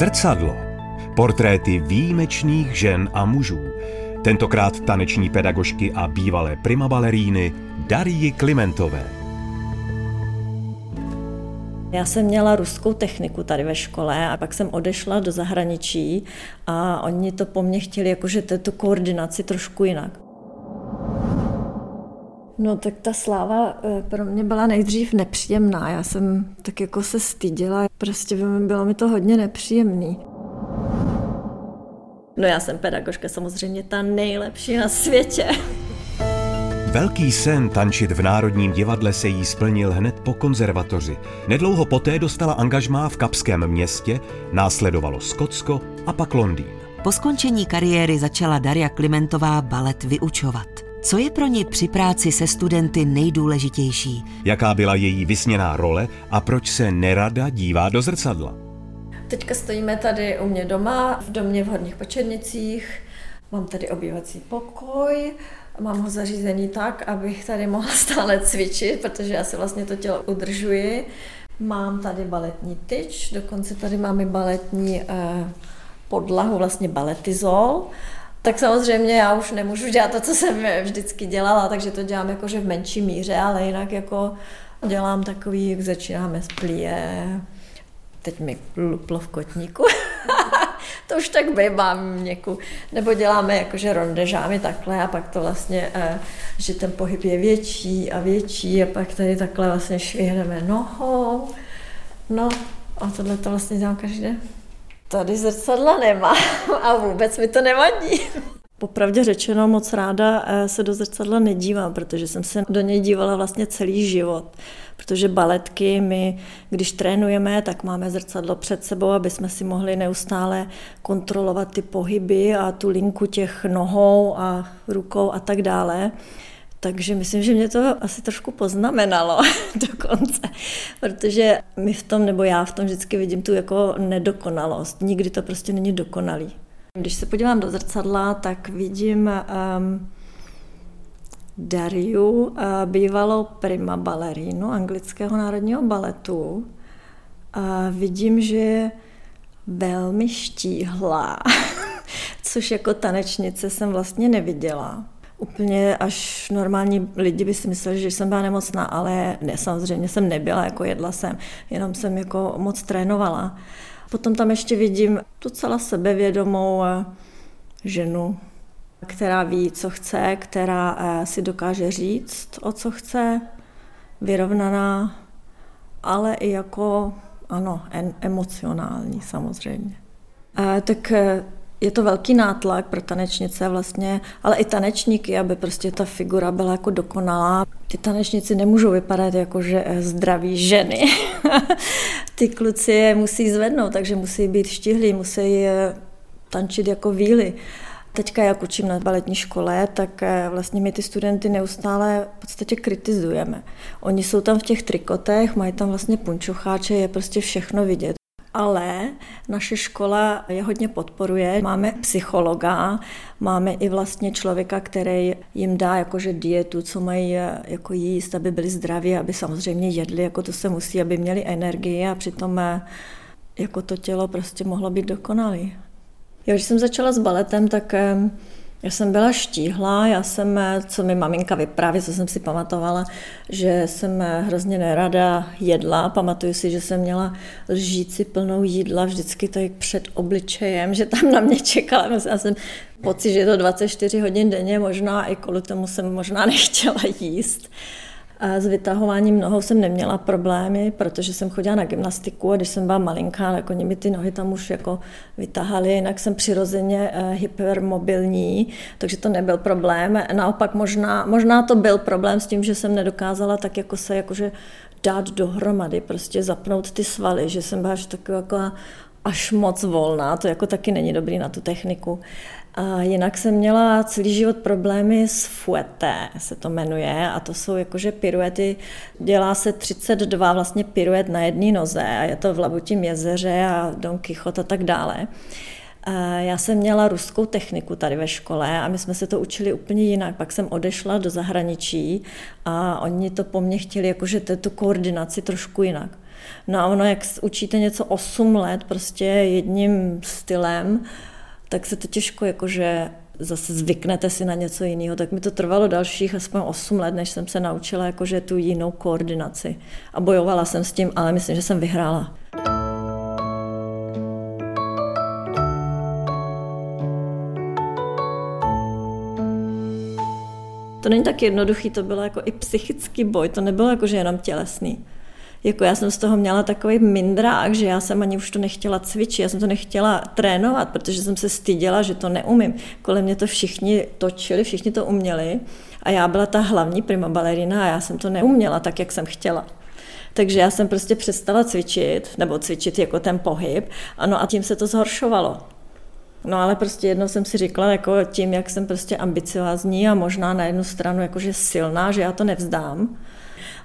Zrcadlo. Portréty výjimečných žen a mužů. Tentokrát taneční pedagožky a bývalé prima baleríny Darii Klimentové. Já jsem měla ruskou techniku tady ve škole a pak jsem odešla do zahraničí a oni to po mně chtěli jakože tu koordinaci trošku jinak. No tak ta sláva eh, pro mě byla nejdřív nepříjemná. Já jsem tak jako se styděla. Prostě bylo mi to hodně nepříjemný. No já jsem pedagožka samozřejmě ta nejlepší na světě. Velký sen tančit v Národním divadle se jí splnil hned po konzervatoři. Nedlouho poté dostala angažmá v Kapském městě, následovalo Skotsko a pak Londýn. Po skončení kariéry začala Daria Klimentová balet vyučovat. Co je pro ní při práci se studenty nejdůležitější? Jaká byla její vysněná role a proč se nerada dívá do zrcadla? Teďka stojíme tady u mě doma, v domě v Horních Počernicích. Mám tady obývací pokoj, mám ho zařízený tak, abych tady mohla stále cvičit, protože já si vlastně to tělo udržuji. Mám tady baletní tyč, dokonce tady máme baletní eh, podlahu, vlastně baletizol. Tak samozřejmě já už nemůžu dělat to, co jsem vždycky dělala, takže to dělám jakože v menší míře, ale jinak jako dělám takový, jak začínáme s plie, teď mi luplo v kotníku. to už tak bývám něku. Nebo děláme jakože rondežámy takhle a pak to vlastně, eh, že ten pohyb je větší a větší a pak tady takhle vlastně švihneme nohou. No a tohle to vlastně dělám každý den. Tady zrcadla nemá a vůbec mi to nevadí. Popravdě řečeno, moc ráda eh, se do zrcadla nedívám, protože jsem se do něj dívala vlastně celý život. Protože baletky, my, když trénujeme, tak máme zrcadlo před sebou, aby jsme si mohli neustále kontrolovat ty pohyby a tu linku těch nohou a rukou a tak dále. Takže myslím, že mě to asi trošku poznamenalo dokonce, protože my v tom, nebo já v tom vždycky vidím tu jako nedokonalost. Nikdy to prostě není dokonalý. Když se podívám do zrcadla, tak vidím um, Dariu, uh, bývalou prima balerínu anglického národního baletu. A vidím, že je velmi štíhlá, což jako tanečnice jsem vlastně neviděla. Úplně až normální lidi by si mysleli, že jsem byla nemocná, ale ne, samozřejmě jsem nebyla, jako jedla jsem, jenom jsem jako moc trénovala. Potom tam ještě vidím docela sebevědomou eh, ženu, která ví, co chce, která eh, si dokáže říct, o co chce, vyrovnaná, ale i jako, ano, emocionální samozřejmě. A, tak eh, je to velký nátlak pro tanečnice vlastně, ale i tanečníky, aby prostě ta figura byla jako dokonalá. Ty tanečníci nemůžou vypadat jako že eh, zdraví ženy. Ty kluci je musí zvednout, takže musí být štihlí, musí tančit jako víly. Teďka, jak učím na baletní škole, tak eh, vlastně my ty studenty neustále v podstatě kritizujeme. Oni jsou tam v těch trikotech, mají tam vlastně punčocháče, je prostě všechno vidět ale naše škola je hodně podporuje. Máme psychologa, máme i vlastně člověka, který jim dá jakože dietu, co mají jako jíst, aby byli zdraví, aby samozřejmě jedli, jako to se musí, aby měli energii a přitom eh, jako to tělo prostě mohlo být dokonalý. Já, když jsem začala s baletem, tak eh, já jsem byla štíhla, já jsem, co mi maminka vypráví, co jsem si pamatovala, že jsem hrozně nerada jedla. Pamatuju si, že jsem měla lžíci plnou jídla vždycky tady před obličejem, že tam na mě čekala. Já jsem pocit, že je to 24 hodin denně, možná i kvůli tomu jsem možná nechtěla jíst. S vytahováním nohou jsem neměla problémy, protože jsem chodila na gymnastiku a když jsem byla malinká, tak oni mi ty nohy tam už jako vytahali, jinak jsem přirozeně eh, hypermobilní, takže to nebyl problém. Naopak možná, možná to byl problém s tím, že jsem nedokázala tak jako se jakože dát dohromady, prostě zapnout ty svaly, že jsem byla taková jako až moc volná, to jako taky není dobrý na tu techniku. A jinak jsem měla celý život problémy s fueté, se to jmenuje, a to jsou jakože piruety, dělá se 32 vlastně piruet na jedné noze a je to v Labutím jezeře a Don Quixote a tak dále. Já jsem měla ruskou techniku tady ve škole a my jsme se to učili úplně jinak. Pak jsem odešla do zahraničí a oni to po mně chtěli jakože tu koordinaci trošku jinak. No a ono, jak učíte něco 8 let prostě jedním stylem, tak se to těžko jakože zase zvyknete si na něco jiného, tak mi to trvalo dalších aspoň 8 let, než jsem se naučila jakože tu jinou koordinaci. A bojovala jsem s tím, ale myslím, že jsem vyhrála. To není tak jednoduchý, to bylo jako i psychický boj, to nebylo jako, že jenom tělesný. Jako já jsem z toho měla takový mindrák, že já jsem ani už to nechtěla cvičit, já jsem to nechtěla trénovat, protože jsem se styděla, že to neumím. Kolem mě to všichni točili, všichni to uměli a já byla ta hlavní prima balerina a já jsem to neuměla tak, jak jsem chtěla. Takže já jsem prostě přestala cvičit, nebo cvičit jako ten pohyb, ano a tím se to zhoršovalo. No ale prostě jednou jsem si říkala, jako tím, jak jsem prostě ambiciozní a možná na jednu stranu jakože silná, že já to nevzdám.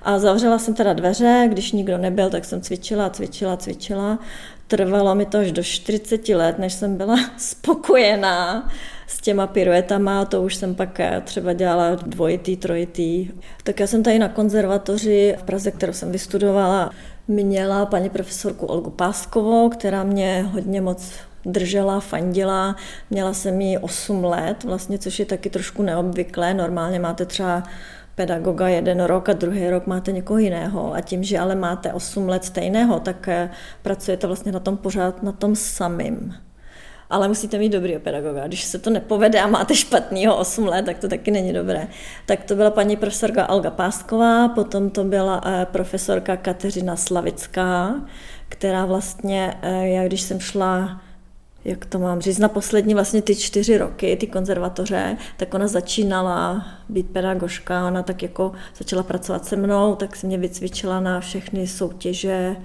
A zavřela jsem teda dveře, když nikdo nebyl, tak jsem cvičila, cvičila, cvičila. Trvalo mi to až do 40 let, než jsem byla spokojená s těma piruetama, to už jsem pak eh, třeba dělala dvojitý, trojitý. Tak já jsem tady na konzervatoři v Praze, kterou jsem vystudovala, měla paní profesorku Olgu Páskovou, která mě hodně moc držela, fandila. Měla jsem ji 8 let, vlastně, což je taky trošku neobvyklé. Normálně máte třeba pedagoga jeden rok a druhý rok máte někoho jiného. A tím, že ale máte 8 let stejného, tak eh, pracujete vlastně na tom pořád na tom samým. Ale musíte mít dobrý pedagoga. Když se to nepovede a máte špatného 8 let, tak to taky není dobré. Tak to byla paní profesorka Alga Pásková, potom to byla eh, profesorka Kateřina Slavická, která vlastně, eh, já když jsem šla jak to mám říct, na poslední vlastně ty čtyři roky, ty konzervatoře, tak ona začínala být pedagožka, ona tak jako začala pracovat se mnou, tak se mě vycvičila na všechny soutěže,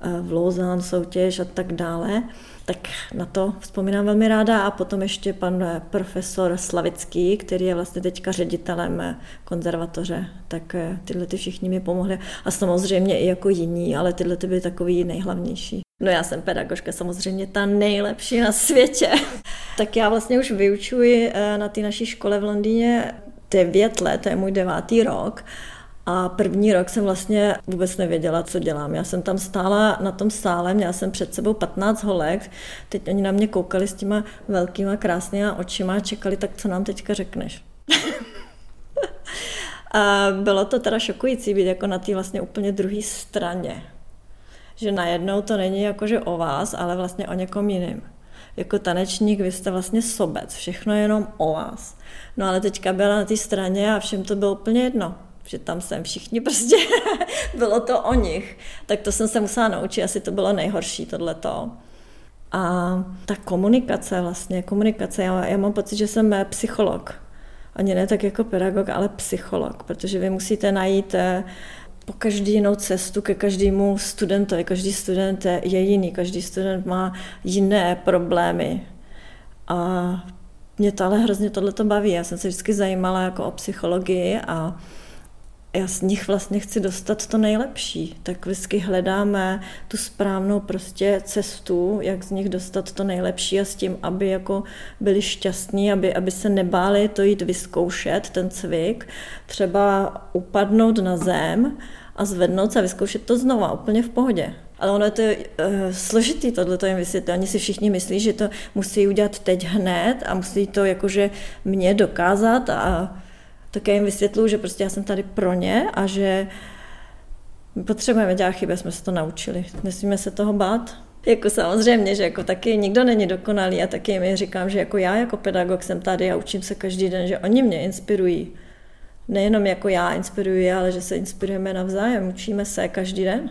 eh, v Lausanne soutěž a tak dále tak na to vzpomínám velmi ráda. A potom ještě pan eh, profesor Slavický, který je vlastně teďka ředitelem eh, konzervatoře, tak eh, tyhle ty všichni mi pomohli. A samozřejmě i jako jiní, ale tyhle ty byly takový nejhlavnější. No já jsem pedagožka, samozřejmě ta nejlepší na světě. tak já vlastně už vyučuji na té naší škole v Londýně devět let, to je můj devátý rok. A první rok jsem vlastně vůbec nevěděla, co dělám. Já jsem tam stála na tom sále, měla jsem před sebou 15 holek, teď oni na mě koukali s těma velkýma krásnýma očima a čekali, tak co nám teďka řekneš. a bylo to teda šokující být jako na té vlastně úplně druhé straně. Že najednou to není jako, že o vás, ale vlastně o někom jiným. Jako tanečník vy jste vlastně sobec, všechno je jenom o vás. No ale teďka byla na té straně a všem to bylo úplně jedno že tam jsem všichni prostě, bylo to o nich. Tak to jsem se musela naučit, asi to bylo nejhorší tohleto. A ta komunikace vlastně, komunikace, já, já mám pocit, že jsem psycholog. Ani ne tak jako pedagog, ale psycholog, protože vy musíte najít eh, po každý jinou cestu ke každému studentovi. Každý student je jiný, každý student má jiné problémy. A mě to ale hrozně tohleto baví. Já jsem se vždycky zajímala jako o psychologii a já z nich vlastně chci dostat to nejlepší, tak vždycky hledáme tu správnou prostě cestu, jak z nich dostat to nejlepší a s tím, aby jako byli šťastní, aby, aby se nebáli to jít vyzkoušet, ten cvik, třeba upadnout na zem a zvednout se a vyzkoušet to znova, úplně v pohodě. Ale ono je to uh, složitý, tohle to jim vysvětlit. Oni si všichni myslí, že to musí udělat teď hned a musí to jakože mě dokázat a tak já jim vysvětluju, že prostě já jsem tady pro ně a že potřebujeme dělat chyby, jsme se to naučili. Nesmíme se toho bát. Jako samozřejmě, že jako taky nikdo není dokonalý a taky jim říkám, že jako já jako pedagog jsem tady a učím se každý den, že oni mě inspirují. Nejenom jako já inspiruji, ale že se inspirujeme navzájem, učíme se každý den.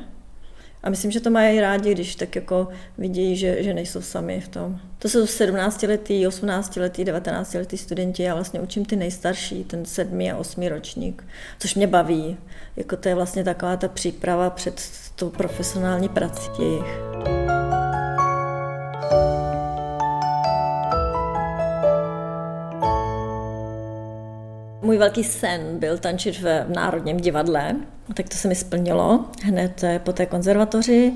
A myslím, že to mají rádi, když tak jako vidí, že, že nejsou sami v tom. To jsou 17-letý, 18-letý, 19-letý studenti, já vlastně učím ty nejstarší, ten sedmý a osmý ročník, což mě baví. Jako to je vlastně taková ta příprava před tou profesionální prací jejich. Můj velký sen byl tančit v Národním divadle, tak to se mi splnilo hned eh, po té konzervatoři.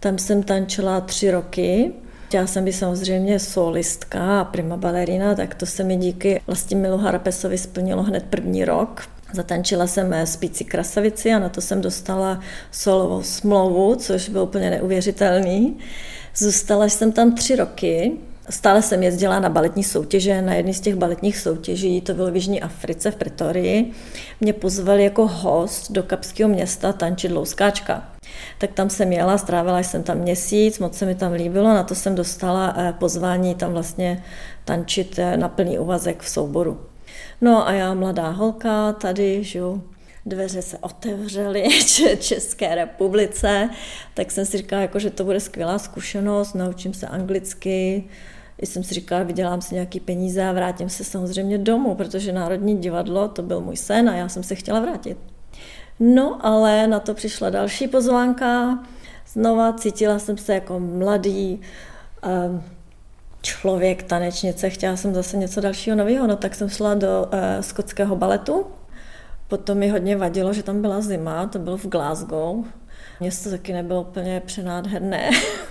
Tam jsem tančila tři roky. Já jsem být samozřejmě solistka a prima balerina, tak to se mi díky vlastně Milu Harapesovi splnilo hned první rok. Zatančila jsem Spíci krasavici a na to jsem dostala solovou smlouvu, což bylo úplně neuvěřitelný. Zůstala jsem tam tři roky. Stále jsem jezdila na baletní soutěže, na jedné z těch baletních soutěží, to bylo v Jižní Africe v Pretorii. Mě pozvali jako host do Kapského města tančit louskáčka. Tak tam jsem jela, strávila jsem tam měsíc, moc se mi tam líbilo, na to jsem dostala eh, pozvání tam vlastně tančit eh, na plný úvazek v souboru. No a já, mladá holka, tady, žiju, dveře se otevřely České republice, tak jsem si říkala, jako, že to bude skvělá zkušenost, naučím se anglicky, i jsem si říkala, vydělám si nějaký peníze a vrátím se samozřejmě domů, protože Národní divadlo, to byl můj sen a já jsem se chtěla vrátit. No, ale na to přišla další pozvánka. Znova cítila jsem se jako mladý um, člověk, tanečnice, chtěla jsem zase něco dalšího nového, no tak jsem šla do uh, skotského baletu. Potom mi hodně vadilo, že tam byla zima, to bylo v Glasgow. Město taky nebylo úplně přenádherné,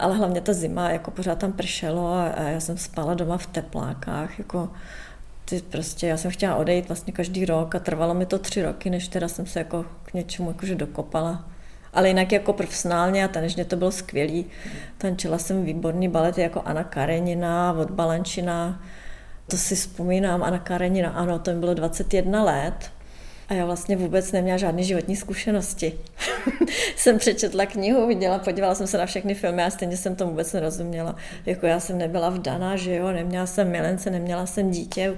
ale hlavně ta zima, jako pořád tam pršelo a, já jsem spala doma v teplákách, jako ty prostě, já jsem chtěla odejít vlastně každý rok a trvalo mi to tři roky, než teda jsem se jako k něčemu jakože dokopala. Ale jinak jako profesionálně a tanežně to bylo skvělý. Tančila jsem výborný balety jako Anna Karenina od Balančina. To si vzpomínám, Anna Karenina, ano, to mi bylo 21 let. A já vlastně vůbec neměla žádné životní zkušenosti. jsem přečetla knihu, viděla, podívala jsem se na všechny filmy a stejně jsem to vůbec nerozuměla. Jako já jsem nebyla vdaná, že jo, neměla jsem milence, neměla jsem dítě,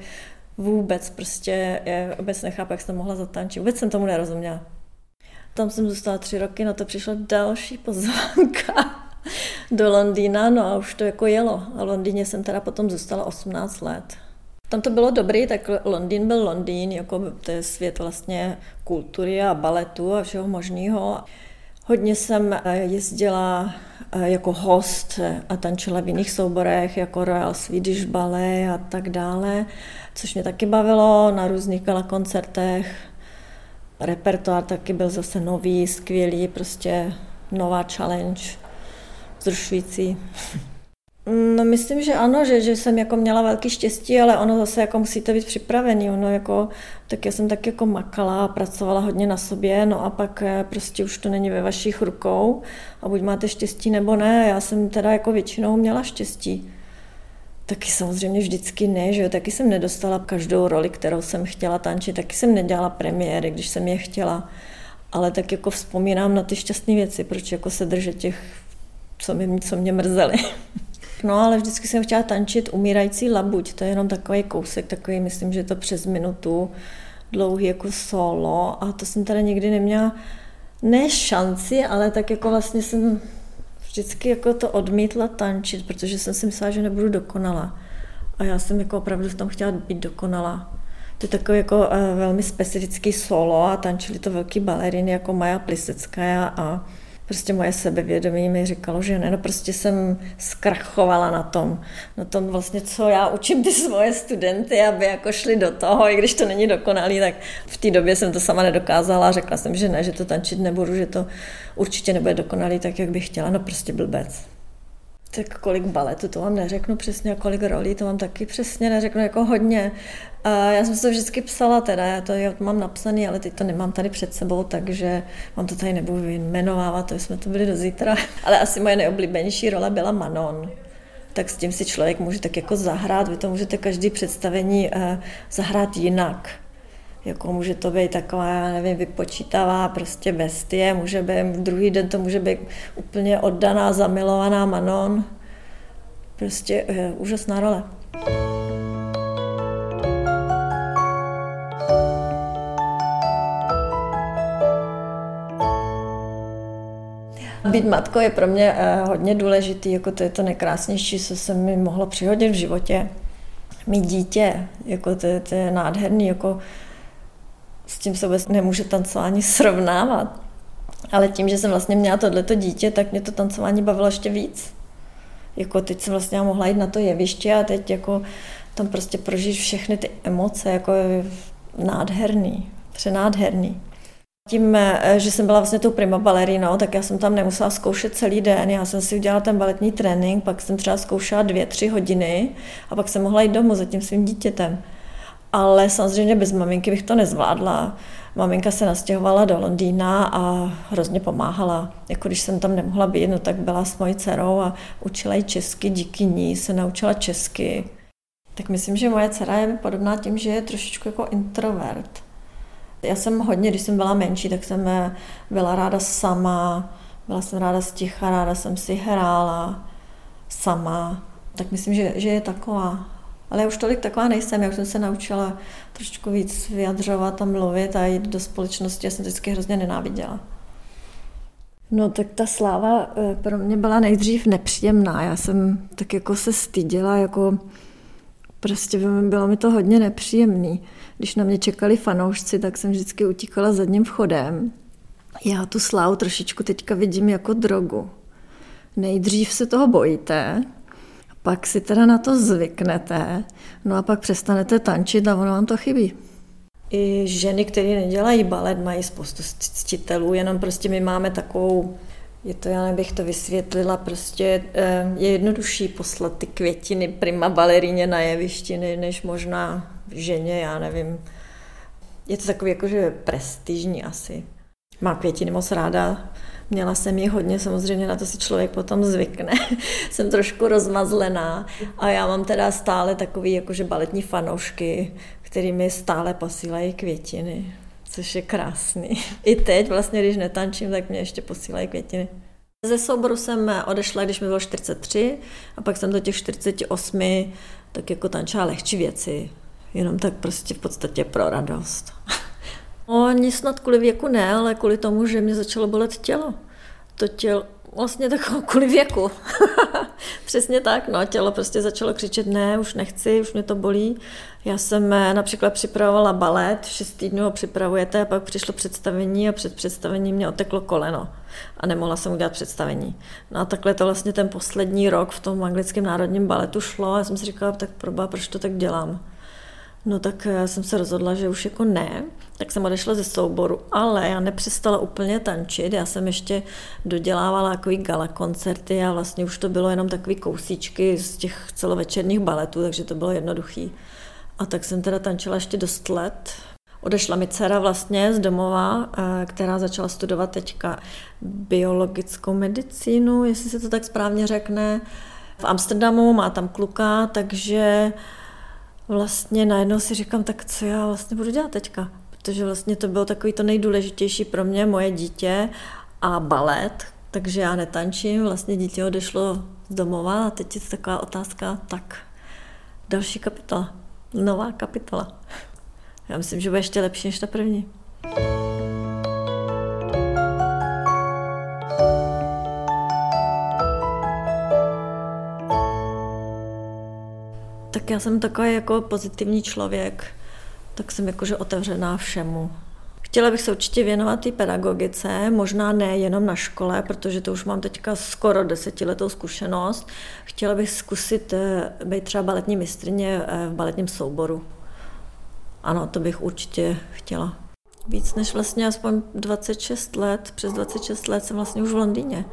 vůbec prostě, já vůbec nechápu, jak jsem mohla zatančit, vůbec jsem tomu nerozuměla. Tam jsem zůstala tři roky, na to přišla další pozvánka do Londýna, no a už to jako jelo. A v Londýně jsem teda potom zůstala 18 let. Tam to bylo dobrý, tak Londýn byl Londýn, jako to je svět vlastně kultury a baletu a všeho možného. Hodně jsem eh, jezdila eh, jako host a tančila v jiných souborech, jako Royal Swedish Ballet a tak dále, což mě taky bavilo na různých koncertech. Repertoár taky byl zase nový, skvělý, prostě nová challenge, zrušující. No myslím, že ano, že, že jsem jako měla velký štěstí, ale ono zase jako musíte být připravený. Ono jako, tak já jsem tak jako makala, pracovala hodně na sobě, no a pak eh, prostě už to není ve vašich rukou a buď máte štěstí nebo ne. Já jsem teda jako většinou měla štěstí. Taky samozřejmě vždycky ne, že jo, taky jsem nedostala každou roli, kterou jsem chtěla tančit, taky jsem nedělala premiéry, když jsem je chtěla, ale tak jako vzpomínám na ty šťastné věci, proč jako se držet těch, co mě, co mě mrzely. No, ale vždycky jsem chtěla tančit umírající labuť, to je jenom takový kousek, takový, myslím, že to přes minutu dlouhý jako solo a to jsem teda nikdy neměla, ne šanci, ale tak jako vlastně jsem vždycky jako to odmítla tančit, protože jsem si myslela, že nebudu dokonala. A já jsem jako opravdu v tom chtěla být dokonala. To je takový jako uh, velmi specifický solo a tančili to velký baleriny jako Maja Plisecká a prostě moje sebevědomí mi říkalo, že ne, no prostě jsem zkrachovala na tom, na tom vlastně, co já učím ty svoje studenty, aby jako šli do toho, i když to není dokonalý, tak v té době jsem to sama nedokázala, řekla jsem, že ne, že to tančit nebudu, že to určitě nebude dokonalý tak, jak bych chtěla, no prostě blbec. Tak kolik baletu, to vám neřeknu přesně, a kolik rolí, to vám taky přesně neřeknu, jako hodně. A já jsem se to vždycky psala teda, já to mám napsaný, ale teď to nemám tady před sebou, takže vám to tady nebudu jmenovávat, to jsme to byli do zítra. Ale asi moje nejoblíbenější role byla Manon tak s tím si člověk může tak jako zahrát, vy to můžete každý představení uh, zahrát jinak. Jako může to být taková, já nevím, vypočítavá prostě bestie, může být, v druhý den to může být úplně oddaná, zamilovaná Manon. Prostě uh, úžasná role. Být matkou je pro mě eh, hodně důležitý, jako to je to nejkrásnější, co se mi mohlo přihodit v životě. Mít dítě, jako to, to je nádherný, jako s tím se vůbec nemůže tancování srovnávat. Ale tím, že jsem vlastně měla tohleto dítě, tak mě to tancování bavilo ještě víc. Jako teď jsem vlastně mohla jít na to jeviště a teď jako tam prostě prožít všechny ty emoce, jako je nádherný, přenádherný. Tím, eh, že jsem byla vlastně tou prima balerinou, tak já jsem tam nemusela zkoušet celý den. Já jsem si udělala ten baletní trénink, pak jsem třeba zkoušela dvě, tři hodiny a pak jsem mohla jít domů za tím svým dítětem. Ale samozřejmě bez maminky bych to nezvládla. Maminka se nastěhovala do Londýna a hrozně pomáhala. Jako když jsem tam nemohla být, no tak byla s mojí dcerou a učila ji česky, díky ní se naučila česky. Tak myslím, že moje dcera je podobná tím, že je trošičku jako introvert. Já jsem hodně, když jsem byla menší, tak jsem byla ráda sama, byla jsem ráda sticha, ráda jsem si hrála sama. Tak myslím, že, že je taková. Ale já už tolik taková nejsem, já už jsem se naučila trošičku víc vyjadřovat a mluvit a jít do společnosti. Já jsem vždycky hrozně nenáviděla. No tak ta sláva eh, pro mě byla nejdřív nepříjemná. Já jsem tak jako se styděla, jako prostě bylo mi to hodně nepříjemný. Když na mě čekali fanoušci, tak jsem vždycky utíkala zadním vchodem. Já tu slávu trošičku teďka vidím jako drogu. Nejdřív se toho bojíte, pak si teda na to zvyknete, no a pak přestanete tančit a ono vám to chybí. I ženy, které nedělají balet, mají spoustu ctitelů, jenom prostě my máme takovou, je to, já nebych to vysvětlila, prostě eh, je jednodušší poslat ty květiny prima balerině na jevišti, než možná ženě, já nevím. Je to takový jakože prestižní asi. Má květiny moc ráda, Měla jsem ji hodně, samozřejmě na to si člověk potom zvykne. jsem trošku rozmazlená a já mám teda stále takový jakože baletní fanoušky, který mi stále posílají květiny, což je krásný. I teď vlastně, když netančím, tak mě ještě posílají květiny. Ze souboru jsem odešla, když mi bylo 43 a pak jsem do těch 48 tak jako tančila lehčí věci. Jenom tak prostě v podstatě pro radost. Oni snad kvůli věku ne, ale kvůli tomu, že mě začalo bolet tělo. To tělo, vlastně tak kvůli věku. Přesně tak, no, tělo prostě začalo křičet, ne, už nechci, už mě to bolí. Já jsem eh, například připravovala balet, šest týdnů ho připravujete a pak přišlo představení a před představením mě oteklo koleno a nemohla jsem udělat představení. No a takhle to vlastně ten poslední rok v tom anglickém národním baletu šlo a já jsem si říkala, tak proba, proč to tak dělám. No tak eh, jsem se rozhodla, že už jako ne, tak jsem odešla ze souboru, ale já nepřestala úplně tančit, já jsem ještě dodělávala takový gala koncerty a vlastně už to bylo jenom takový kousíčky z těch celovečerních baletů, takže to bylo jednoduchý. A tak jsem teda tančila ještě dost let. Odešla mi dcera vlastně z domova, eh, která začala studovat teďka biologickou medicínu, jestli se to tak správně řekne, v Amsterdamu, má tam kluka, takže vlastně najednou si říkám, tak co já vlastně budu dělat teďka? Protože vlastně to bylo takový to nejdůležitější pro mě, moje dítě a balet, takže já netančím, vlastně dítě odešlo z domova a teď je to taková otázka, tak další kapitola, nová kapitola. Já myslím, že bude ještě lepší než ta první. Tak já jsem takový jako pozitivní člověk, tak jsem jakože otevřená všemu. Chtěla bych se určitě věnovat i pedagogice, možná ne jenom na škole, protože to už mám teďka skoro desetiletou zkušenost. Chtěla bych zkusit eh, být třeba baletní mistrně eh, v baletním souboru. Ano, to bych určitě chtěla. Víc než vlastně aspoň 26 let, přes 26 let jsem vlastně už v Londýně.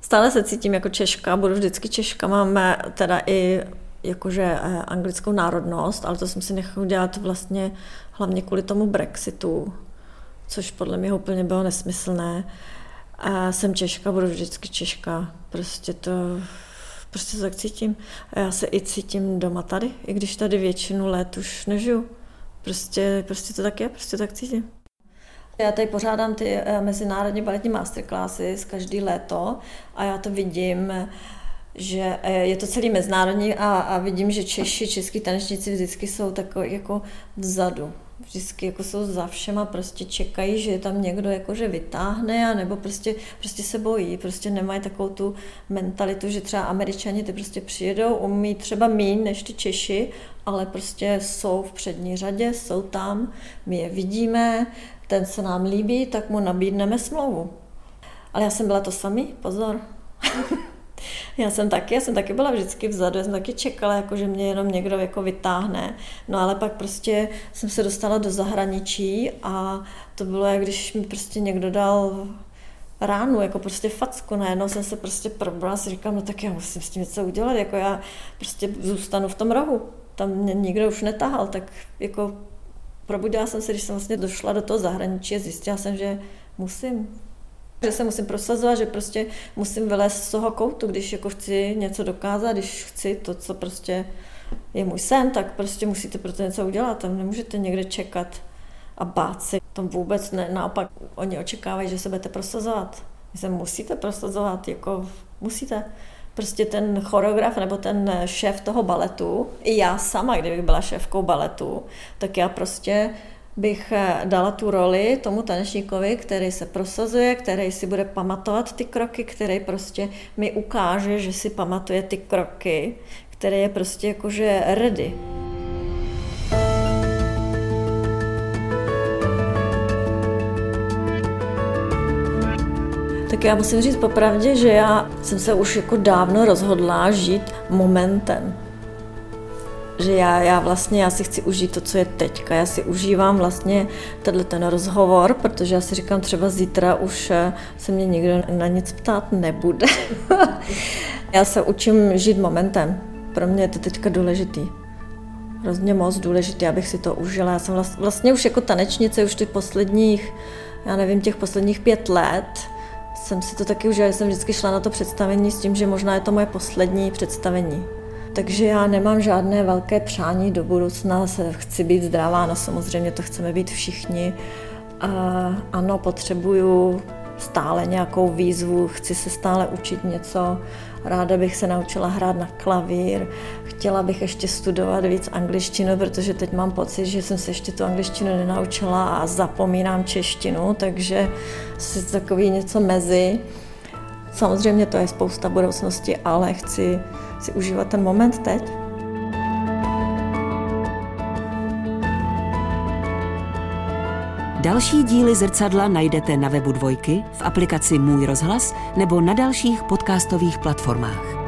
Stále se cítím jako Češka, budu vždycky Češka, máme teda i jakože eh, anglickou národnost, ale to jsem si nechal udělat vlastně hlavně kvůli tomu Brexitu, což podle mě úplně bylo nesmyslné. A jsem Češka, budu vždycky Češka. Prostě to, prostě to tak cítím. A já se i cítím doma tady, i když tady většinu let už nežiju. Prostě, prostě to tak je, prostě tak cítím. Já tady pořádám ty eh, mezinárodní baletní masterclassy z každý léto a já to vidím, že eh, je to celý mezinárodní a, a vidím, že Češi, český tanečníci vždycky jsou takový jako vzadu. Vždycky jako jsou za všema, prostě čekají, že je tam někdo jakože vytáhne a nebo prostě, prostě se bojí, prostě nemají takovou tu mentalitu, že třeba američani ty prostě přijedou, umí třeba mín než ty Češi, ale prostě jsou v přední řadě, jsou tam, my je vidíme, ten se nám líbí, tak mu nabídneme smlouvu. Ale já jsem byla to samý, pozor. Já jsem taky, já jsem taky byla vždycky vzadu, já jsem taky čekala, jako, že mě jenom někdo jako vytáhne. No ale pak prostě jsem se dostala do zahraničí a to bylo, jak když mi prostě někdo dal ránu, jako prostě facku, najednou jsem se prostě probrala, si říkám, no tak já musím s tím něco udělat, jako já prostě zůstanu v tom rohu. tam mě nikdo už netahal, tak jako probudila jsem se, když jsem vlastně došla do toho zahraničí a zjistila jsem, že musím, že se musím prosazovat, že prostě musím vylézt z toho koutu, když jako chci něco dokázat, když chci to, co prostě je můj sen, tak prostě musíte pro to něco udělat. Tam nemůžete někde čekat a bát se. Tam vůbec ne, naopak oni očekávají, že se budete prosazovat. Vy se musíte prosazovat, jako musíte. Prostě ten choreograf nebo ten šéf toho baletu, i já sama, kdybych byla šéfkou baletu, tak já prostě bych eh, dala tu roli tomu tanečníkovi, který se prosazuje, který si bude pamatovat ty kroky, který prostě mi ukáže, že si pamatuje ty kroky, který je prostě jakože ready. Tak já musím říct popravdě, že já jsem se už jako dávno rozhodla žít momentem. Že já, já vlastně já si chci užít to, co je teďka. Já si užívám vlastně tenhle ten rozhovor, protože já si říkám, třeba zítra už eh, se mě nikdo na nic ptát nebude. já se učím žít momentem. Pro mě je to teďka důležitý. Hrozně moc důležitý, abych si to užila. Já jsem vlastně už jako tanečnice už ty posledních, já nevím, těch posledních pět let, jsem si to taky užila, jsem vždycky šla na to představení s tím, že možná je to moje poslední představení. Takže já nemám žádné velké přání do budoucna, se chci být zdravá, no samozřejmě to chceme být všichni. A ano, potřebuju stále nějakou výzvu, chci se stále učit něco, ráda bych se naučila hrát na klavír, chtěla bych ještě studovat víc angličtinu, protože teď mám pocit, že jsem se ještě tu angličtinu nenaučila a zapomínám češtinu, takže si takový něco mezi. Samozřejmě to je spousta budoucnosti, ale chci si užívat ten moment teď. Další díly zrcadla najdete na webu Dvojky, v aplikaci Můj rozhlas nebo na dalších podcastových platformách.